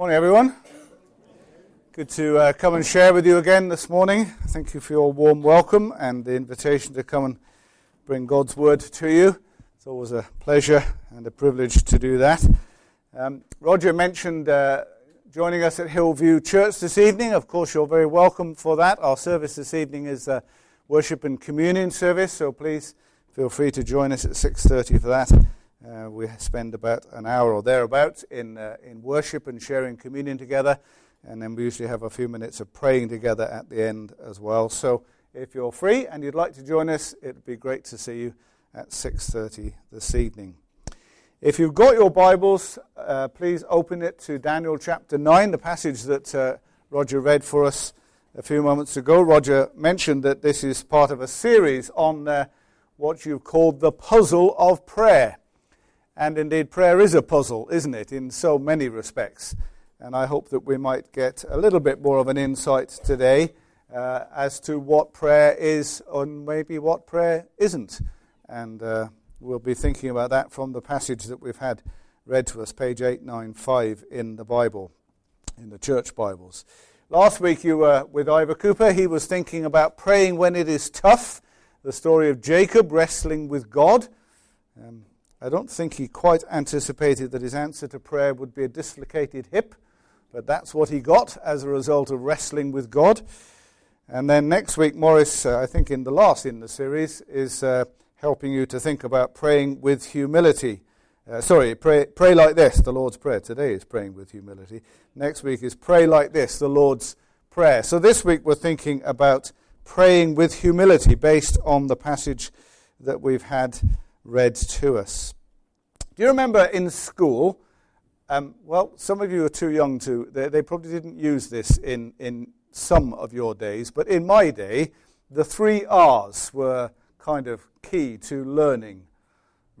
Morning, everyone. Good to uh, come and share with you again this morning. Thank you for your warm welcome and the invitation to come and bring God's word to you. It's always a pleasure and a privilege to do that. Um, Roger mentioned uh, joining us at Hillview Church this evening. Of course, you're very welcome for that. Our service this evening is a worship and communion service, so please feel free to join us at 6:30 for that. Uh, we spend about an hour or thereabouts in, uh, in worship and sharing communion together, and then we usually have a few minutes of praying together at the end as well. So if you're free and you'd like to join us, it'd be great to see you at 6.30 this evening. If you've got your Bibles, uh, please open it to Daniel chapter 9, the passage that uh, Roger read for us a few moments ago. Roger mentioned that this is part of a series on uh, what you've called the puzzle of prayer. And indeed, prayer is a puzzle, isn't it, in so many respects. And I hope that we might get a little bit more of an insight today uh, as to what prayer is and maybe what prayer isn't. And uh, we'll be thinking about that from the passage that we've had read to us, page 895 in the Bible, in the church Bibles. Last week you were with Ivor Cooper. He was thinking about praying when it is tough, the story of Jacob wrestling with God. Um, I don't think he quite anticipated that his answer to prayer would be a dislocated hip, but that's what he got as a result of wrestling with God. And then next week, Morris, uh, I think in the last in the series, is uh, helping you to think about praying with humility. Uh, sorry, pray, pray like this, the Lord's Prayer. Today is praying with humility. Next week is pray like this, the Lord's Prayer. So this week we're thinking about praying with humility based on the passage that we've had read to us. Do you remember in school? Um, well, some of you are too young to, they, they, probably didn't use this in, in some of your days, but in my day, the three R's were kind of key to learning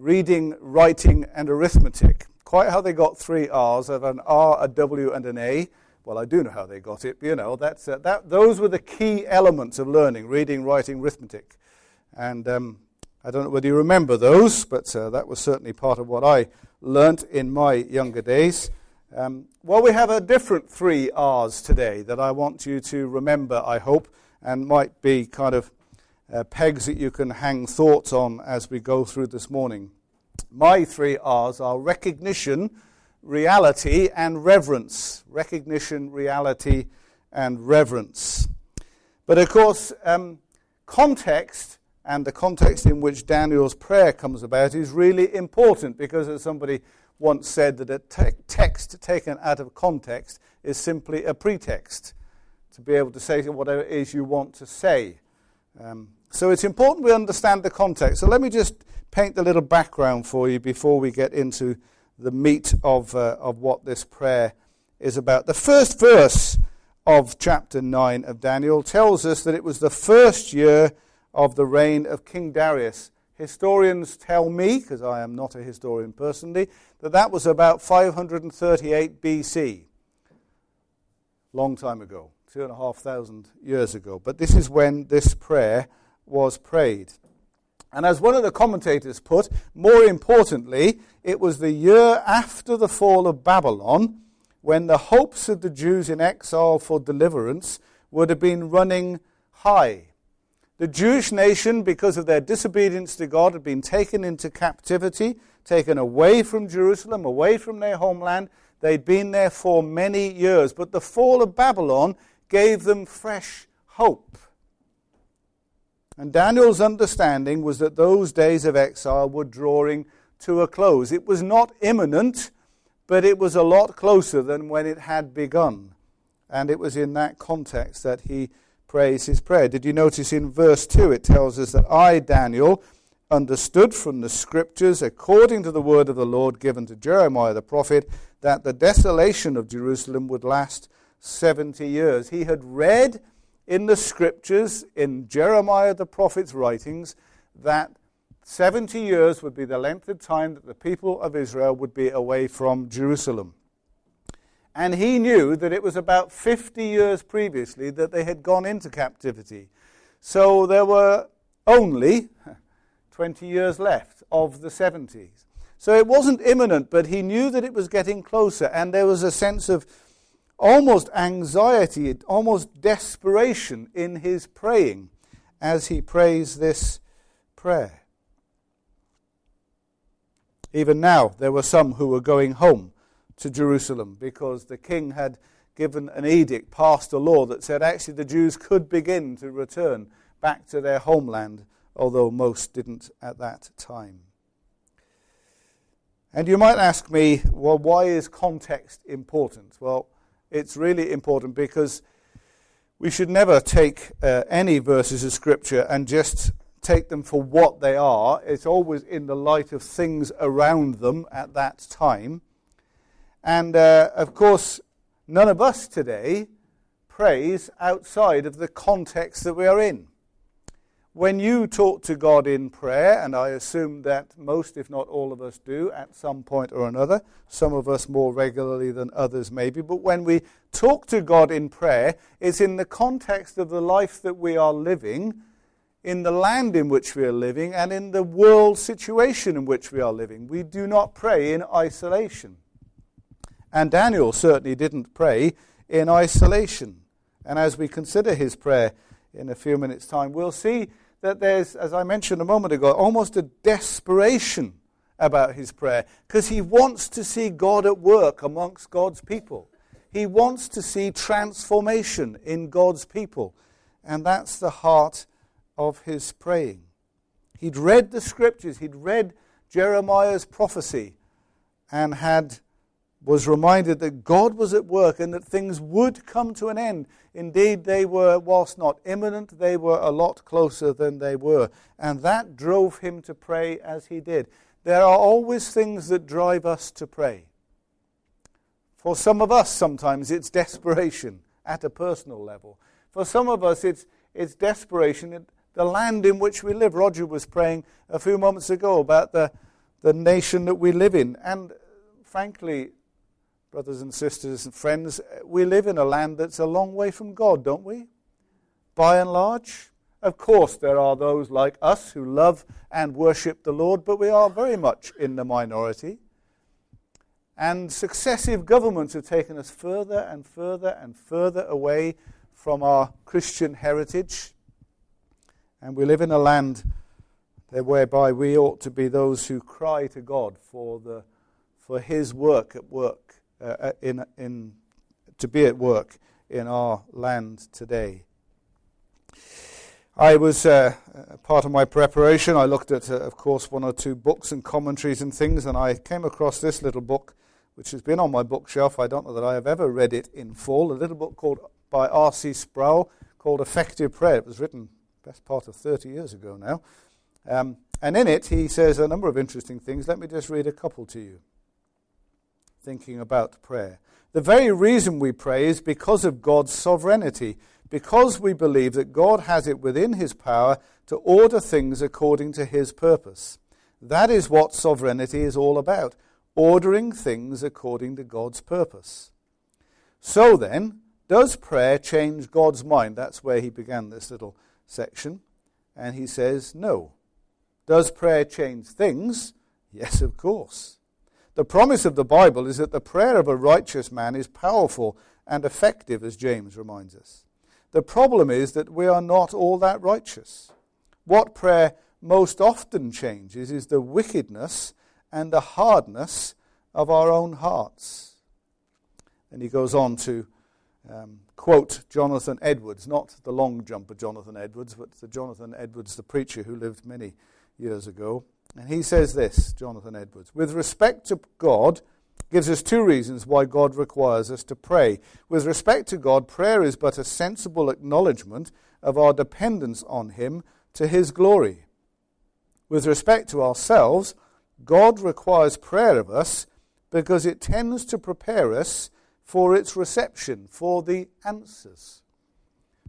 reading, writing, and arithmetic. Quite how they got three R's of an R, a W, and an A. Well, I do know how they got it, but you know, that's, uh, that, those were the key elements of learning reading, writing, arithmetic. And um, I don't know whether you remember those, but uh, that was certainly part of what I learnt in my younger days. Um, well, we have a different three R's today that I want you to remember, I hope, and might be kind of uh, pegs that you can hang thoughts on as we go through this morning. My three R's are recognition, reality, and reverence. Recognition, reality, and reverence. But of course, um, context and the context in which Daniel's prayer comes about is really important because, as somebody once said, that a te- text taken out of context is simply a pretext to be able to say whatever it is you want to say. Um, so it's important we understand the context. So let me just paint a little background for you before we get into the meat of, uh, of what this prayer is about. The first verse of chapter 9 of Daniel tells us that it was the first year of the reign of King Darius. Historians tell me, because I am not a historian personally, that that was about 538 BC. Long time ago, two and a half thousand years ago. But this is when this prayer was prayed. And as one of the commentators put, more importantly, it was the year after the fall of Babylon when the hopes of the Jews in exile for deliverance would have been running high. The Jewish nation, because of their disobedience to God, had been taken into captivity, taken away from Jerusalem, away from their homeland. They'd been there for many years. But the fall of Babylon gave them fresh hope. And Daniel's understanding was that those days of exile were drawing to a close. It was not imminent, but it was a lot closer than when it had begun. And it was in that context that he prays his prayer. Did you notice in verse 2 it tells us that I, Daniel, understood from the scriptures, according to the word of the Lord given to Jeremiah the prophet, that the desolation of Jerusalem would last 70 years. He had read in the scriptures, in Jeremiah the prophet's writings, that 70 years would be the length of time that the people of Israel would be away from Jerusalem. And he knew that it was about 50 years previously that they had gone into captivity. So there were only 20 years left of the 70s. So it wasn't imminent, but he knew that it was getting closer. And there was a sense of almost anxiety, almost desperation in his praying as he prays this prayer. Even now, there were some who were going home to Jerusalem because the king had given an edict, passed a law that said actually the Jews could begin to return back to their homeland, although most didn't at that time. And you might ask me, well, why is context important? Well, it's really important because we should never take uh, any verses of Scripture and just take them for what they are. It's always in the light of things around them at that time. And uh, of course, none of us today prays outside of the context that we are in. When you talk to God in prayer, and I assume that most, if not all of us, do at some point or another, some of us more regularly than others maybe, but when we talk to God in prayer, it's in the context of the life that we are living, in the land in which we are living, and in the world situation in which we are living. We do not pray in isolation. And Daniel certainly didn't pray in isolation. And as we consider his prayer in a few minutes' time, we'll see that there's, as I mentioned a moment ago, almost a desperation about his prayer because he wants to see God at work amongst God's people. He wants to see transformation in God's people. And that's the heart of his praying. He'd read the scriptures, he'd read Jeremiah's prophecy, and had was reminded that God was at work and that things would come to an end. Indeed, they were, whilst not imminent, they were a lot closer than they were. And that drove him to pray as he did. There are always things that drive us to pray. For some of us, sometimes it's desperation at a personal level. For some of us, it's, it's desperation in the land in which we live. Roger was praying a few moments ago about the, the nation that we live in. And frankly, brothers and sisters and friends, we live in a land that's a long way from God, don't we? By and large. Of course, there are those like us who love and worship the Lord, but we are very much in the minority. And successive governments have taken us further and further and further away from our Christian heritage. And we live in a land whereby we ought to be those who cry to God for, the, for His work at work uh, uh, in, in, to be at work in our land today. I was, uh, uh, part of my preparation, I looked at, uh, of course, one or two books and commentaries and things, and I came across this little book, which has been on my bookshelf. I don't know that I have ever read it in full. A little book called by R.C. Sproul called Effective Prayer. It was written best part of 30 years ago now. Um, and in it, he says a number of interesting things. Let me just read a couple to you thinking about prayer. The very reason we pray is because of God's sovereignty, because we believe that God has it within his power to order things according to his purpose. That is what sovereignty is all about ordering things according to God's purpose. So then, does prayer change God's mind? That's where he began this little section. And he says, no. Does prayer change things? Yes, of course. The promise of the Bible is that the prayer of a righteous man is powerful and effective, as James reminds us. The problem is that we are not all that righteous. What prayer most often changes is the wickedness and the hardness of our own hearts. And he goes on to um, quote Jonathan Edwards, not the long jumper Jonathan Edwards, but the Jonathan Edwards, the preacher who lived many years ago. And he says this, Jonathan Edwards, with respect to God, gives us two reasons why God requires us to pray. With respect to God, prayer is but a sensible acknowledgement of our dependence on Him to His glory. With respect to ourselves, God requires prayer of us because it tends to prepare us for its reception, for the answers.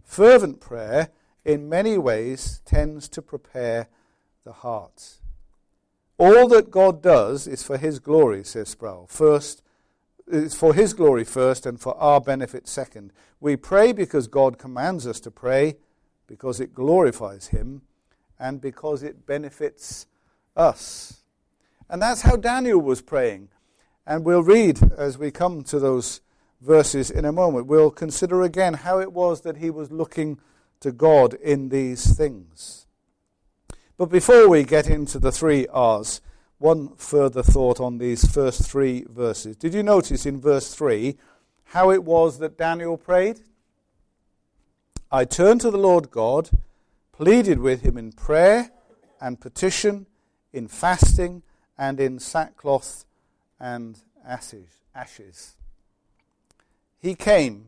Fervent prayer, in many ways, tends to prepare the heart. All that God does is for His glory, says Sproul. First, it's for His glory first and for our benefit second. We pray because God commands us to pray, because it glorifies Him, and because it benefits us. And that's how Daniel was praying. And we'll read as we come to those verses in a moment. We'll consider again how it was that he was looking to God in these things. But before we get into the three R's, one further thought on these first three verses. Did you notice in verse 3 how it was that Daniel prayed? I turned to the Lord God, pleaded with him in prayer and petition, in fasting, and in sackcloth and ashes. He came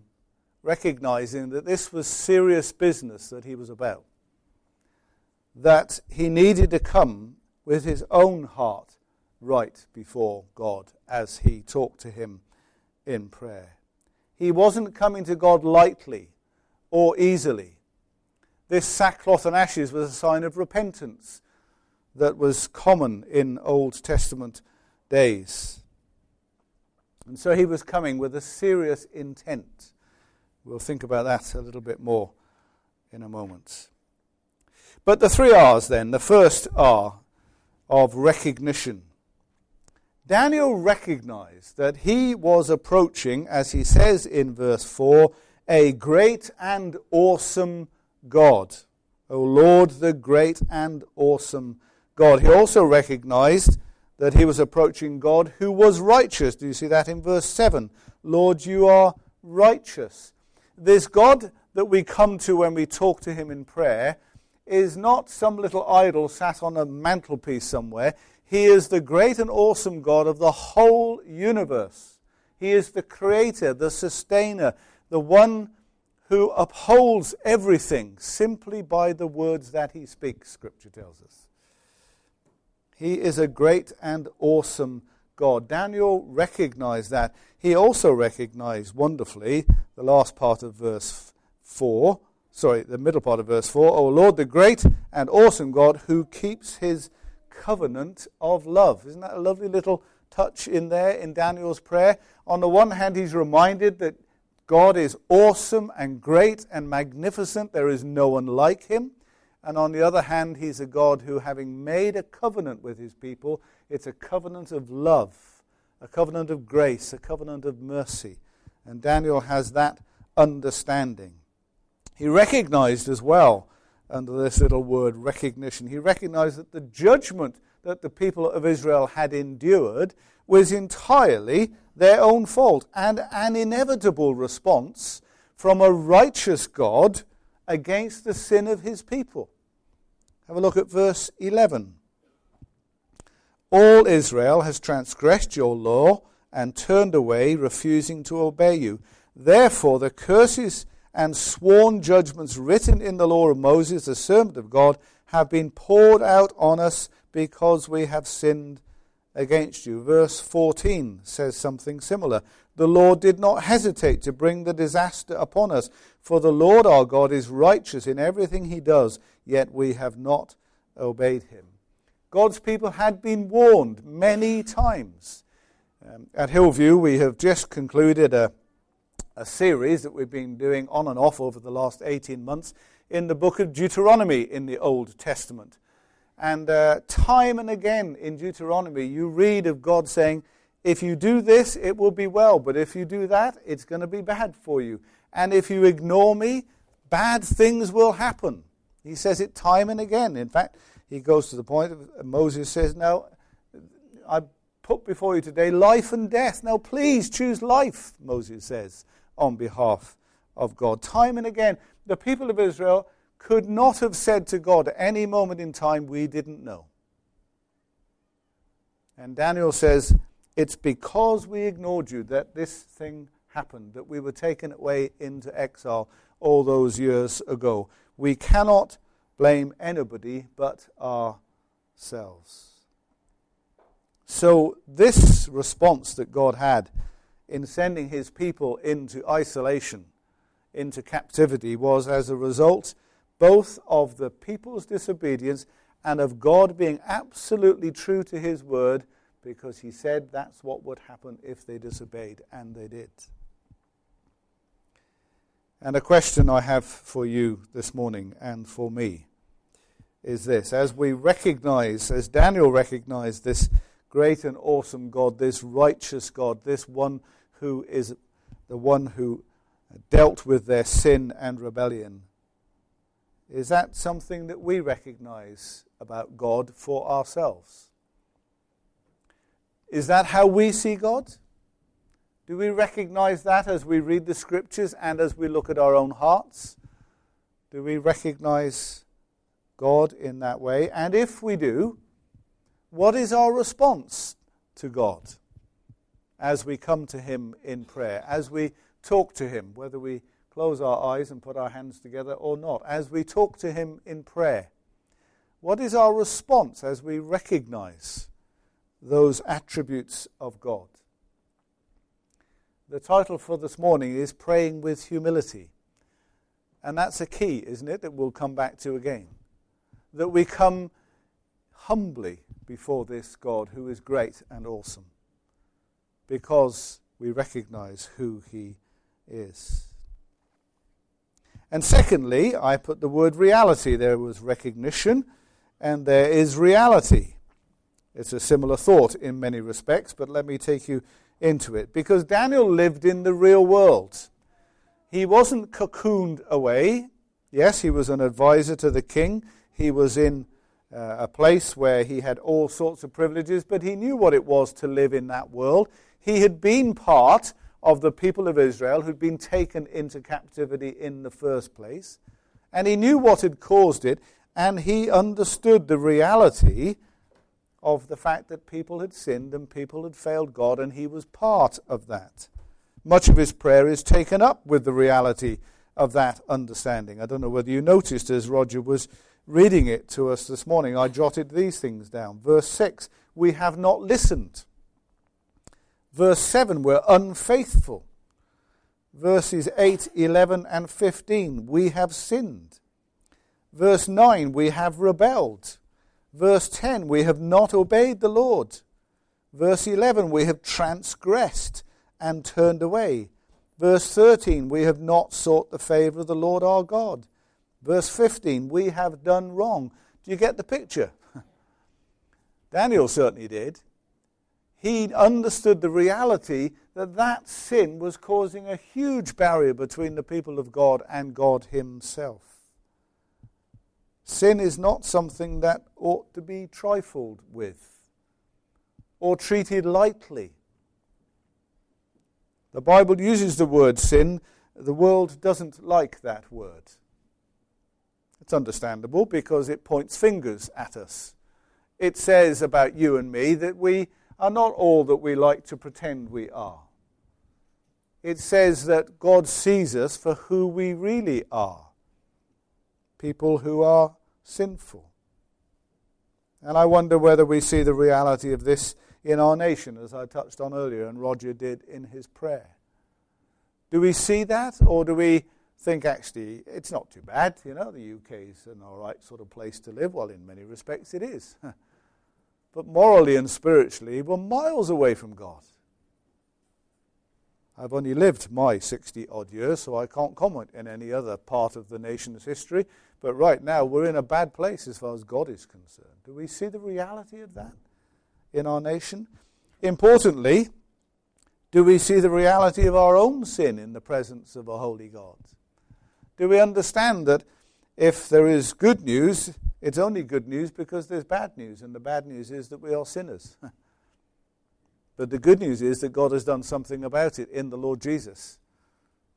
recognizing that this was serious business that he was about, that he needed to come with his own heart right before God as he talked to him in prayer. He wasn't coming to God lightly or easily. This sackcloth and ashes was a sign of repentance that was common in Old Testament days. And so he was coming with a serious intent. We'll think about that a little bit more in a moment. But the three R's then. The first R of recognition. Daniel recognized that he was approaching, as he says in verse 4, a great and awesome God. O Lord, the great and awesome God. He also recognized that he was approaching God who was righteous. Do you see that in verse 7? Lord, you are righteous. This God that we come to when we talk to him in prayer is not some little idol sat on a mantelpiece somewhere. He is the great and awesome God of the whole universe. He is the creator, the sustainer, the one who upholds everything simply by the words that he speaks, Scripture tells us. He is a great and awesome God. Daniel recognized that. He also recognized wonderfully the last part of verse 4 sorry, the middle part of verse 4. O Lord, the great and awesome God who keeps his covenant of love. Isn't that a lovely little touch in there in Daniel's prayer? On the one hand, he's reminded that God is awesome and great and magnificent. There is no one like him. And on the other hand, he's a God who, having made a covenant with his people, it's a covenant of love, a covenant of grace, a covenant of mercy. And Daniel has that understanding. He recognized as well, under this little word recognition, he recognized that the judgment that the people of Israel had endured was entirely their own fault and an inevitable response from a righteous God against the sin of his people. Have a look at verse 11. All Israel has transgressed your law and turned away, refusing to obey you. Therefore, the curses and sworn judgments written in the law of Moses, the servant of God, have been poured out on us because we have sinned against you. Verse 14 says something similar. The Lord did not hesitate to bring the disaster upon us, for the Lord our God is righteous in everything he does, yet we have not obeyed him. God's people had been warned many times. Um, at Hillview, we have just concluded a a series that we've been doing on and off over the last 18 months in the book of Deuteronomy in the Old Testament. And uh, time and again in Deuteronomy, you read of God saying, if you do this, it will be well, but if you do that, it's going to be bad for you. And if you ignore me, bad things will happen. He says it time and again. In fact, he goes to the point of Moses says, Now, I put before you today life and death. Now, please choose life, Moses says on behalf of God. Time and again, the people of Israel could not have said to God at any moment in time, We didn't know. And Daniel says, It's because we ignored you that this thing happened, that we were taken away into exile all those years ago. We cannot blame anybody but ourselves. So, this response that God had in sending his people into isolation, into captivity, was as a result both of the people's disobedience and of God being absolutely true to his word because he said that's what would happen if they disobeyed, and they did. And a question I have for you this morning and for me is this as we recognize, as Daniel recognized this great and awesome God, this righteous God, this one who is the one who dealt with their sin and rebellion. Is that something that we recognize about God for ourselves? Is that how we see God? Do we recognize that as we read the scriptures and as we look at our own hearts? Do we recognize God in that way? And if we do, what is our response to God as we come to Him in prayer, as we talk to Him, whether we close our eyes and put our hands together or not, as we talk to Him in prayer? What is our response as we recognize those attributes of God? The title for this morning is Praying with Humility. And that's a key, isn't it, that we'll come back to again. That we come humbly before this God who is great and awesome because we recognize who he is. And secondly, I put the word reality. There was recognition and there is reality. It's a similar thought in many respects, but let me take you into it. Because Daniel lived in the real world. He wasn't cocooned away. Yes, he was an advisor to the king. He was in uh, a place where he had all sorts of privileges, but he knew what it was to live in that world. He had been part of the people of Israel who'd been taken into captivity in the first place, and he knew what had caused it, and he understood the reality of the fact that people had sinned and people had failed God, and he was part of that. Much of his prayer is taken up with the reality of that understanding. I don't know whether you noticed as Roger was reading it to us this morning, I jotted these things down. Verse 6, we have not listened. Verse 7, we're unfaithful. Verses 8, 11, and 15, we have sinned. Verse 9, we have rebelled. Verse 10, we have not obeyed the Lord. Verse 11, we have transgressed and turned away. Verse 13, we have not sought the favor of the Lord our God. Verse 15, we have done wrong. Do you get the picture? Daniel certainly did. He understood the reality that that sin was causing a huge barrier between the people of God and God Himself. Sin is not something that ought to be trifled with or treated lightly. The Bible uses the word sin. The world doesn't like that word. It's understandable because it points fingers at us. It says about you and me that we are not all that we like to pretend we are. It says that God sees us for who we really are people who are sinful. And I wonder whether we see the reality of this in our nation, as I touched on earlier, and Roger did in his prayer. Do we see that, or do we think actually it's not too bad. You know, the UK is an all right sort of place to live. Well, in many respects, it is. but morally and spiritually, we're miles away from God. I've only lived my 60 odd years, so I can't comment in any other part of the nation's history. But right now, we're in a bad place as far as God is concerned. Do we see the reality of that in our nation? Importantly, do we see the reality of our own sin in the presence of a holy God? Do we understand that if there is good news, it's only good news because there's bad news, and the bad news is that we are sinners. but the good news is that God has done something about it in the Lord Jesus.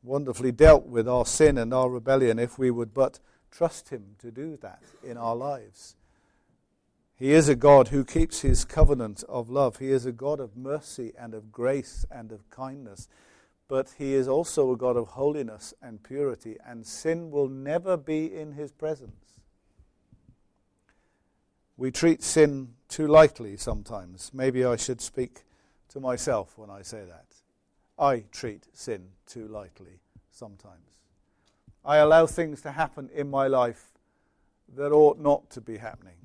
Wonderfully dealt with our sin and our rebellion if we would but trust Him to do that in our lives. He is a God who keeps His covenant of love. He is a God of mercy and of grace and of kindness but he is also a God of holiness and purity, and sin will never be in his presence. We treat sin too lightly sometimes. Maybe I should speak to myself when I say that. I treat sin too lightly sometimes. I allow things to happen in my life that ought not to be happening.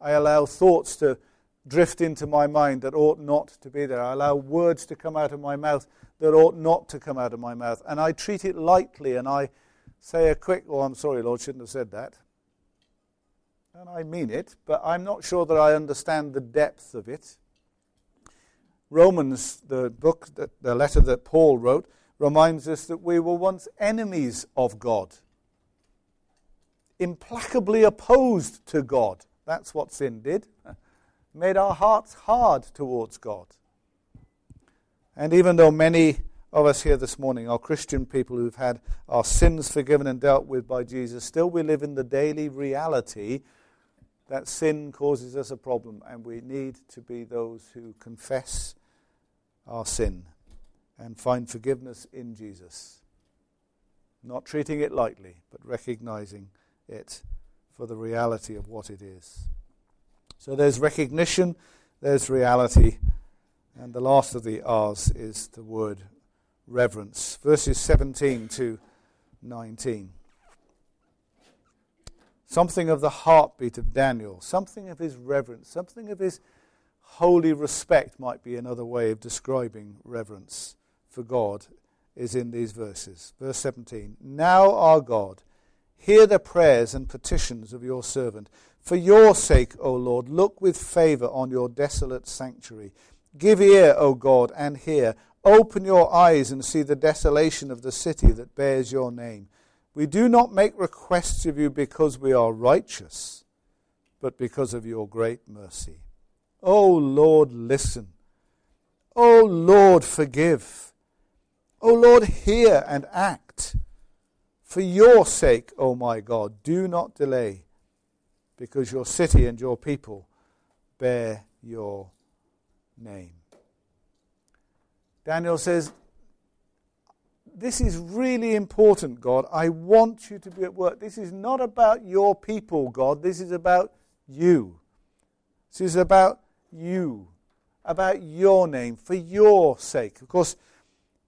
I allow thoughts to drift into my mind that ought not to be there. I allow words to come out of my mouth that ought not to come out of my mouth. And I treat it lightly and I say a quick, oh, I'm sorry, Lord, shouldn't have said that. And I mean it, but I'm not sure that I understand the depth of it. Romans, the book, the letter that Paul wrote, reminds us that we were once enemies of God, implacably opposed to God. That's what sin did. Made our hearts hard towards God. And even though many of us here this morning are Christian people who've had our sins forgiven and dealt with by Jesus, still we live in the daily reality that sin causes us a problem, and we need to be those who confess our sin and find forgiveness in Jesus. Not treating it lightly, but recognizing it for the reality of what it is. So there's recognition, there's reality, and the last of the R's is the word reverence. Verses 17 to 19. Something of the heartbeat of Daniel, something of his reverence, something of his holy respect might be another way of describing reverence for God is in these verses. Verse 17 Now, our God, hear the prayers and petitions of your servant. For your sake, O Lord, look with favor on your desolate sanctuary. Give ear, O God, and hear. Open your eyes and see the desolation of the city that bears your name. We do not make requests of you because we are righteous, but because of your great mercy. O Lord, listen. O Lord, forgive. O Lord, hear and act. For your sake, O my God, do not delay, because your city and your people bear your name. Daniel says, This is really important, God. I want you to be at work. This is not about your people, God. This is about you. This is about you, about your name, for your sake. Of course,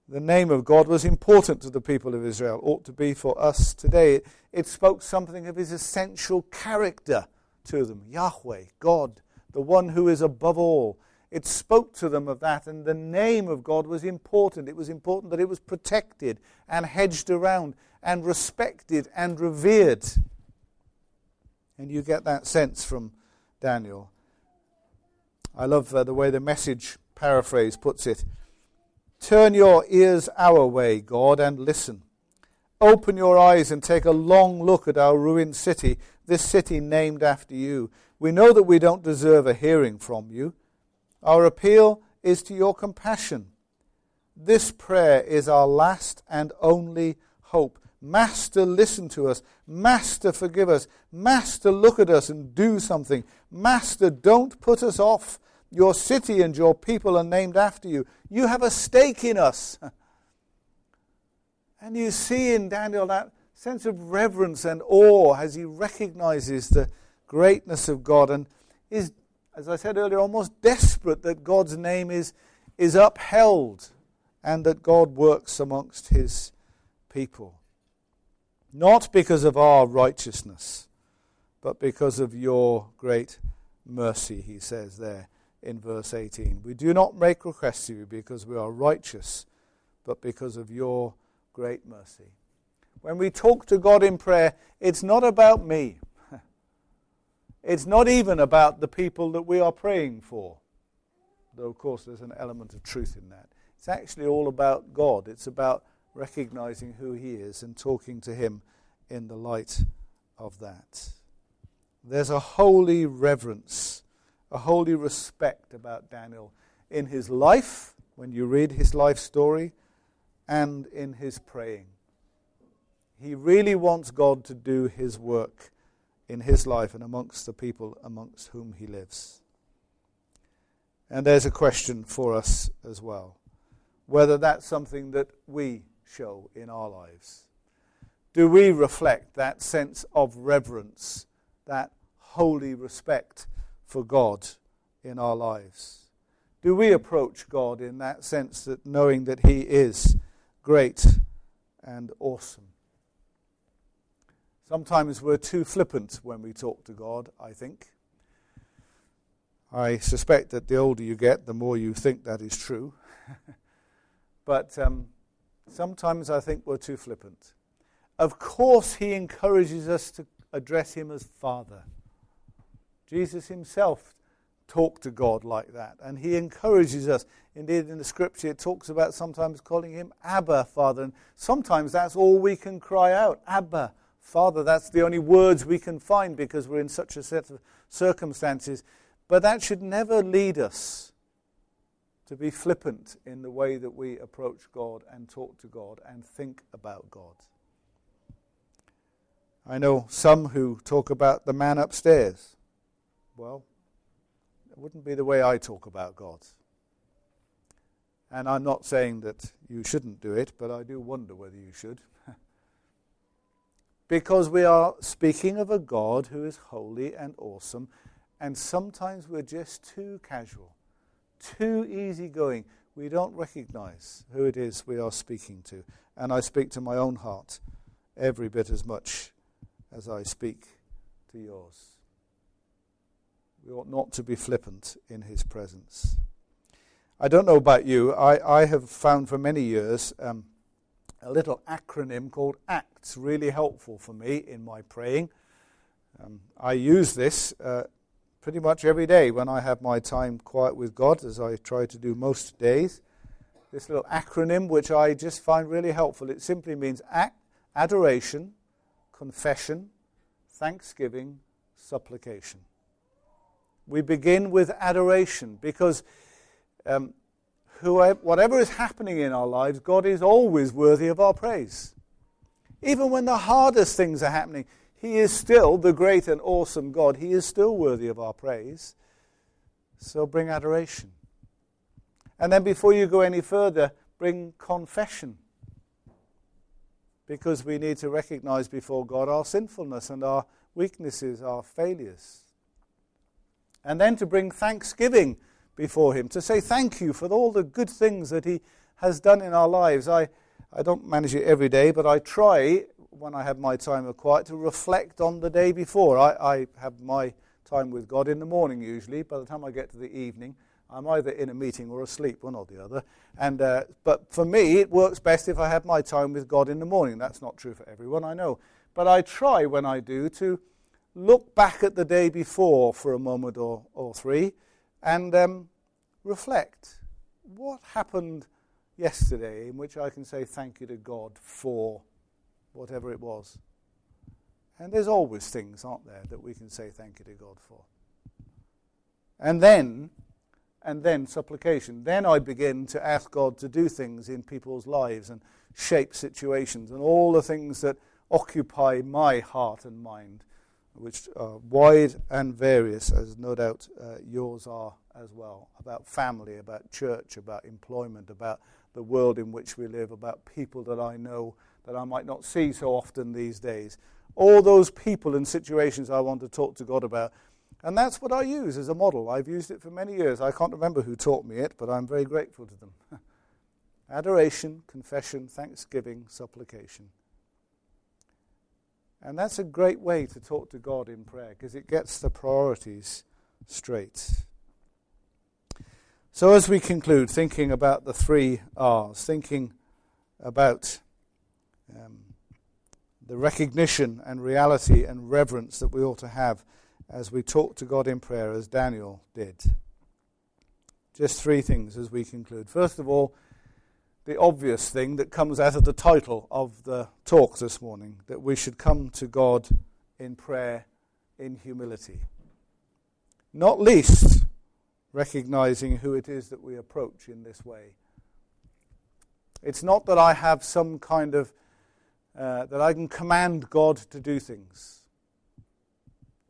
the name of God was important to the people of Israel, ought to be for us today. It, it spoke something of his essential character to them Yahweh, God, the one who is above all. It spoke to them of that, and the name of God was important. It was important that it was protected and hedged around and respected and revered. And you get that sense from Daniel. I love uh, the way the message paraphrase puts it. Turn your ears our way, God, and listen. Open your eyes and take a long look at our ruined city, this city named after you. We know that we don't deserve a hearing from you. Our appeal is to your compassion. This prayer is our last and only hope. Master, listen to us. Master, forgive us. Master, look at us and do something. Master, don't put us off. Your city and your people are named after you. You have a stake in us. And you see in Daniel that sense of reverence and awe as he recognizes the greatness of God and is, as I said earlier, almost desperate that God's name is, is upheld and that God works amongst his people. Not because of our righteousness, but because of your great mercy, he says there in verse 18. We do not make requests to you because we are righteous, but because of your great mercy. When we talk to God in prayer, it's not about me. It's not even about the people that we are praying for. Though, of course, there's an element of truth in that. It's actually all about God. It's about recognizing who He is and talking to Him in the light of that. There's a holy reverence, a holy respect about Daniel in his life, when you read his life story, and in his praying. He really wants God to do his work in his life and amongst the people amongst whom he lives. And there's a question for us as well whether that's something that we show in our lives. Do we reflect that sense of reverence, that holy respect for God in our lives? Do we approach God in that sense that knowing that He is great and awesome. Sometimes we're too flippant when we talk to God, I think. I suspect that the older you get, the more you think that is true. but um, sometimes I think we're too flippant. Of course, He encourages us to address Him as Father. Jesus Himself talked to God like that. And He encourages us. Indeed, in the scripture, it talks about sometimes calling Him Abba, Father. And sometimes that's all we can cry out Abba, Father. That's the only words we can find because we're in such a set of circumstances. But that should never lead us to be flippant in the way that we approach God and talk to God and think about God. I know some who talk about the man upstairs. Well, it wouldn't be the way I talk about God. And I'm not saying that you shouldn't do it, but I do wonder whether you should. because we are speaking of a God who is holy and awesome, and sometimes we're just too casual, too easygoing. We don't recognize who it is we are speaking to. And I speak to my own heart every bit as much as I speak to yours. We ought not to be flippant in his presence. I don't know about you, I, I have found for many years um, a little acronym called ACTS really helpful for me in my praying. Um, I use this uh, pretty much every day when I have my time quiet with God, as I try to do most days. This little acronym, which I just find really helpful, it simply means act, adoration, confession, thanksgiving, supplication. We begin with adoration because um, whatever is happening in our lives, God is always worthy of our praise. Even when the hardest things are happening, He is still the great and awesome God. He is still worthy of our praise. So bring adoration. And then before you go any further, bring confession because we need to recognize before God our sinfulness and our weaknesses, our failures. And then to bring thanksgiving before Him, to say thank you for all the good things that He has done in our lives. I, I don't manage it every day, but I try, when I have my time of quiet, to reflect on the day before. I, I have my time with God in the morning usually. By the time I get to the evening, I'm either in a meeting or asleep, one or the other. And, uh, but for me, it works best if I have my time with God in the morning. That's not true for everyone, I know. But I try when I do to look back at the day before for a moment or, or three and um, reflect. What happened yesterday in which I can say thank you to God for whatever it was? And there's always things, aren't there, that we can say thank you to God for. And then and then supplication. Then I begin to ask God to do things in people's lives and shape situations and all the things that occupy my heart and mind, which are wide and various, as no doubt uh, yours are as well, about family, about church, about employment, about the world in which we live, about people that I know that I might not see so often these days. All those people and situations I want to talk to God about and that's what I use as a model. I've used it for many years. I can't remember who taught me it, but I'm very grateful to them. Adoration, confession, thanksgiving, supplication. And that's a great way to talk to God in prayer because it gets the priorities straight. So, as we conclude, thinking about the three R's, thinking about um, the recognition and reality and reverence that we ought to have as we talk to God in prayer, as Daniel did. Just three things as we conclude. First of all, the obvious thing that comes out of the title of the talk this morning that we should come to God in prayer in humility. Not least, recognizing who it is that we approach in this way. It's not that I have some kind of, uh, that I can command God to do things.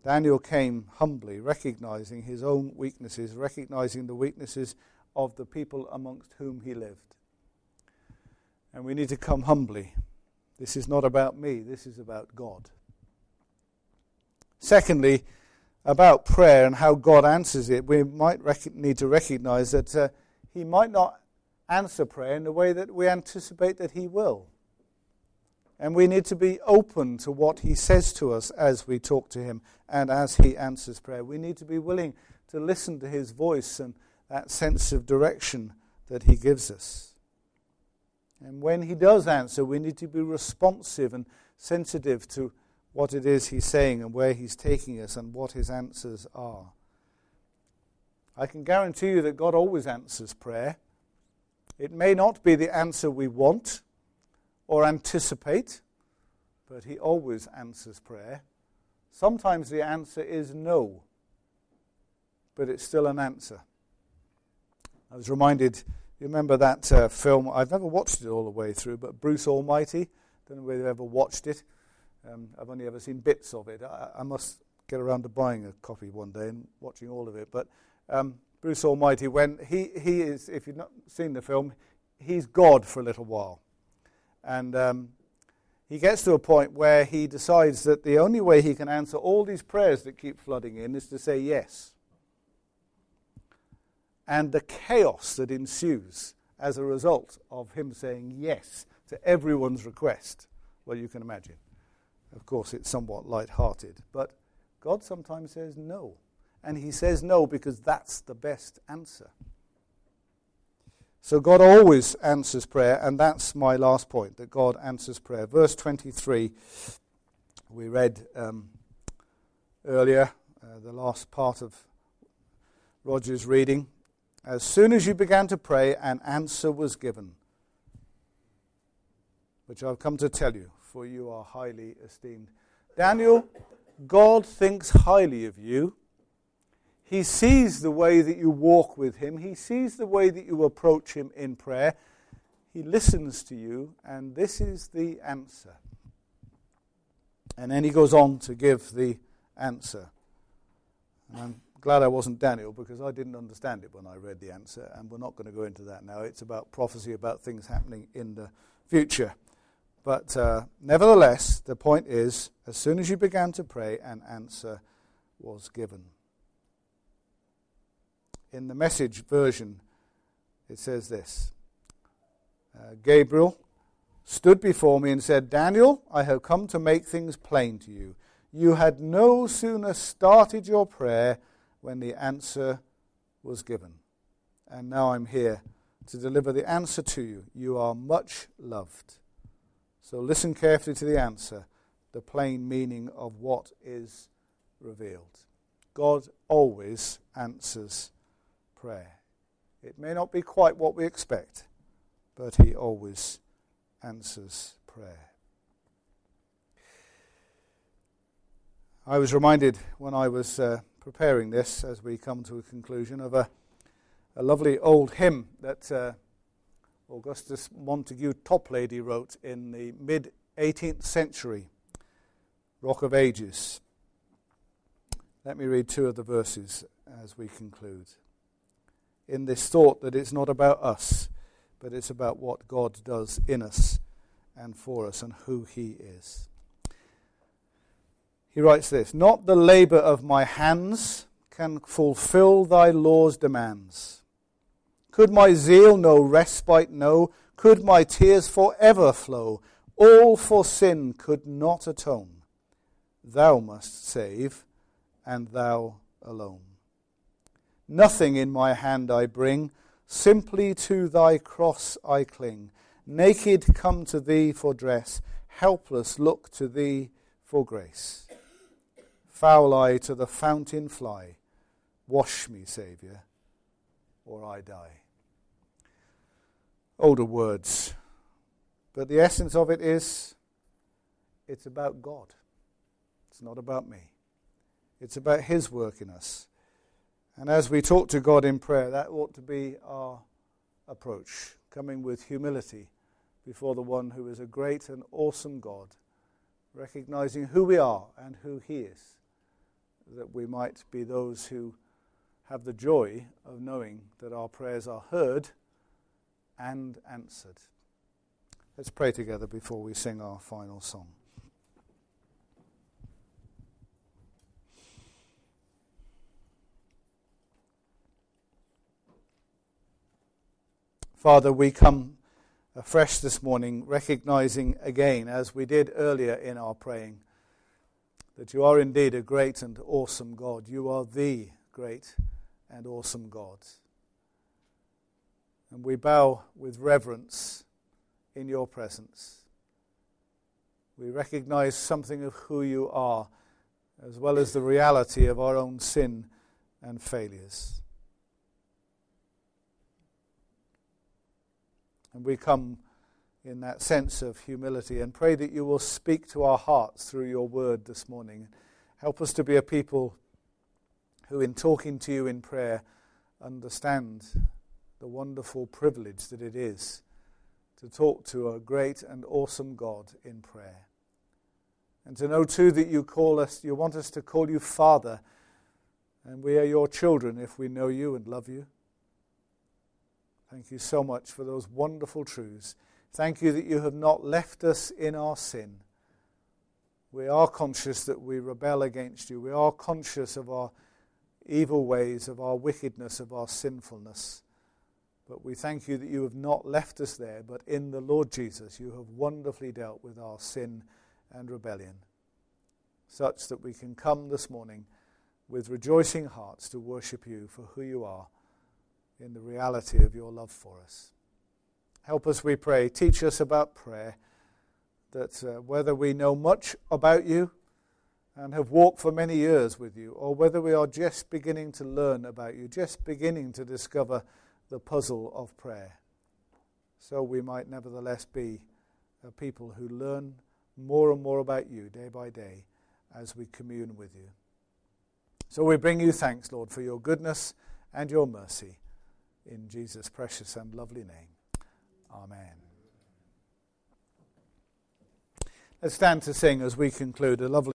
Daniel came humbly, recognizing his own weaknesses, recognizing the weaknesses of the people amongst whom he lived. And we need to come humbly. This is not about me, this is about God. Secondly, about prayer and how God answers it, we might rec- need to recognize that uh, He might not answer prayer in the way that we anticipate that He will. And we need to be open to what He says to us as we talk to Him and as He answers prayer. We need to be willing to listen to His voice and that sense of direction that He gives us. And when He does answer, we need to be responsive and sensitive to what it is He's saying and where He's taking us and what His answers are. I can guarantee you that God always answers prayer. It may not be the answer we want or anticipate, but He always answers prayer. Sometimes the answer is no, but it's still an answer. I was reminded, you remember that uh, film? I've never watched it all the way through, but Bruce Almighty. Don't know whether you've ever watched it. Um, I've only ever seen bits of it. I, I, must get around to buying a copy one day and watching all of it. But um, Bruce Almighty, when he, he is, if you've not seen the film, he's God for a little while. And um, he gets to a point where he decides that the only way he can answer all these prayers that keep flooding in is to say yes. And the chaos that ensues as a result of him saying yes to everyone's request, well, you can imagine. Of course, it's somewhat light-hearted, but God sometimes says no. And he says no because that's the best answer. So God always answers prayer, and that's my last point that God answers prayer. Verse 23, we read um, earlier, uh, the last part of Roger's reading. As soon as you began to pray, an answer was given, which I've come to tell you, for you are highly esteemed. Daniel, God thinks highly of you. He sees the way that you walk with Him, He sees the way that you approach Him in prayer. He listens to you, and this is the answer. And then he goes on to give the answer. And I'm glad I wasn't Daniel because I didn't understand it when I read the answer, and we're not going to go into that now. It's about prophecy about things happening in the future. But uh, nevertheless, the point is as soon as you began to pray, an answer was given in the message version, it says this uh, Gabriel stood before me and said, Daniel, I have come to make things plain to you. You had no sooner started your prayer when the answer was given. And now I'm here to deliver the answer to you. You are much loved. So listen carefully to the answer, the plain meaning of what is revealed. God always answers prayer. It may not be quite what we expect, but He always answers prayer. I was reminded when I was uh, preparing this, as we come to a conclusion, of a, a lovely old hymn that uh, Augustus Montague Toplady wrote in the mid 18th century, Rock of Ages. Let me read two of the verses as we conclude in this thought that it's not about us, but it's about what God does in us and for us and who He is. He writes this Not the labor of my hands can fulfill thy law's demands. Could my zeal no respite know? Could my tears forever flow? All for sin could not atone. Thou must save, and thou alone. Nothing in my hand I bring, simply to thy cross I cling. Naked come to thee for dress, helpless look to thee for grace. Foul I to the fountain fly, wash me, Saviour, or I die. Older words, but the essence of it is it's about God. It's not about me. It's about His work in us. And as we talk to God in prayer, that ought to be our approach, coming with humility before the one who is a great and awesome God, recognizing who we are and who He is, that we might be those who have the joy of knowing that our prayers are heard and answered. Let's pray together before we sing our final song. Father, we come afresh this morning, recognizing again, as we did earlier in our praying, that you are indeed a great and awesome God. You are the great and awesome God. And we bow with reverence in your presence. We recognize something of who you are, as well as the reality of our own sin and failures. And we come in that sense of humility and pray that you will speak to our hearts through your word this morning. Help us to be a people who, in talking to you in prayer, understand the wonderful privilege that it is to talk to a great and awesome God in prayer. And to know too that you call us, you want us to call you Father, and we are your children if we know you and love you. Thank you so much for those wonderful truths. Thank you that you have not left us in our sin. We are conscious that we rebel against you. We are conscious of our evil ways, of our wickedness, of our sinfulness. But we thank you that you have not left us there, but in the Lord Jesus, you have wonderfully dealt with our sin and rebellion, such that we can come this morning with rejoicing hearts to worship you for who you are in the reality of your love for us. Help us, we pray. Teach us about prayer, that uh, whether we know much about you and have walked for many years with you, or whether we are just beginning to learn about you, just beginning to discover the puzzle of prayer. So we might nevertheless be a people who learn more and more about you day by day as we commune with you. So we bring you thanks, Lord, for your goodness and your mercy. In Jesus' precious and lovely name. Amen. Let's stand to sing as we conclude a lovely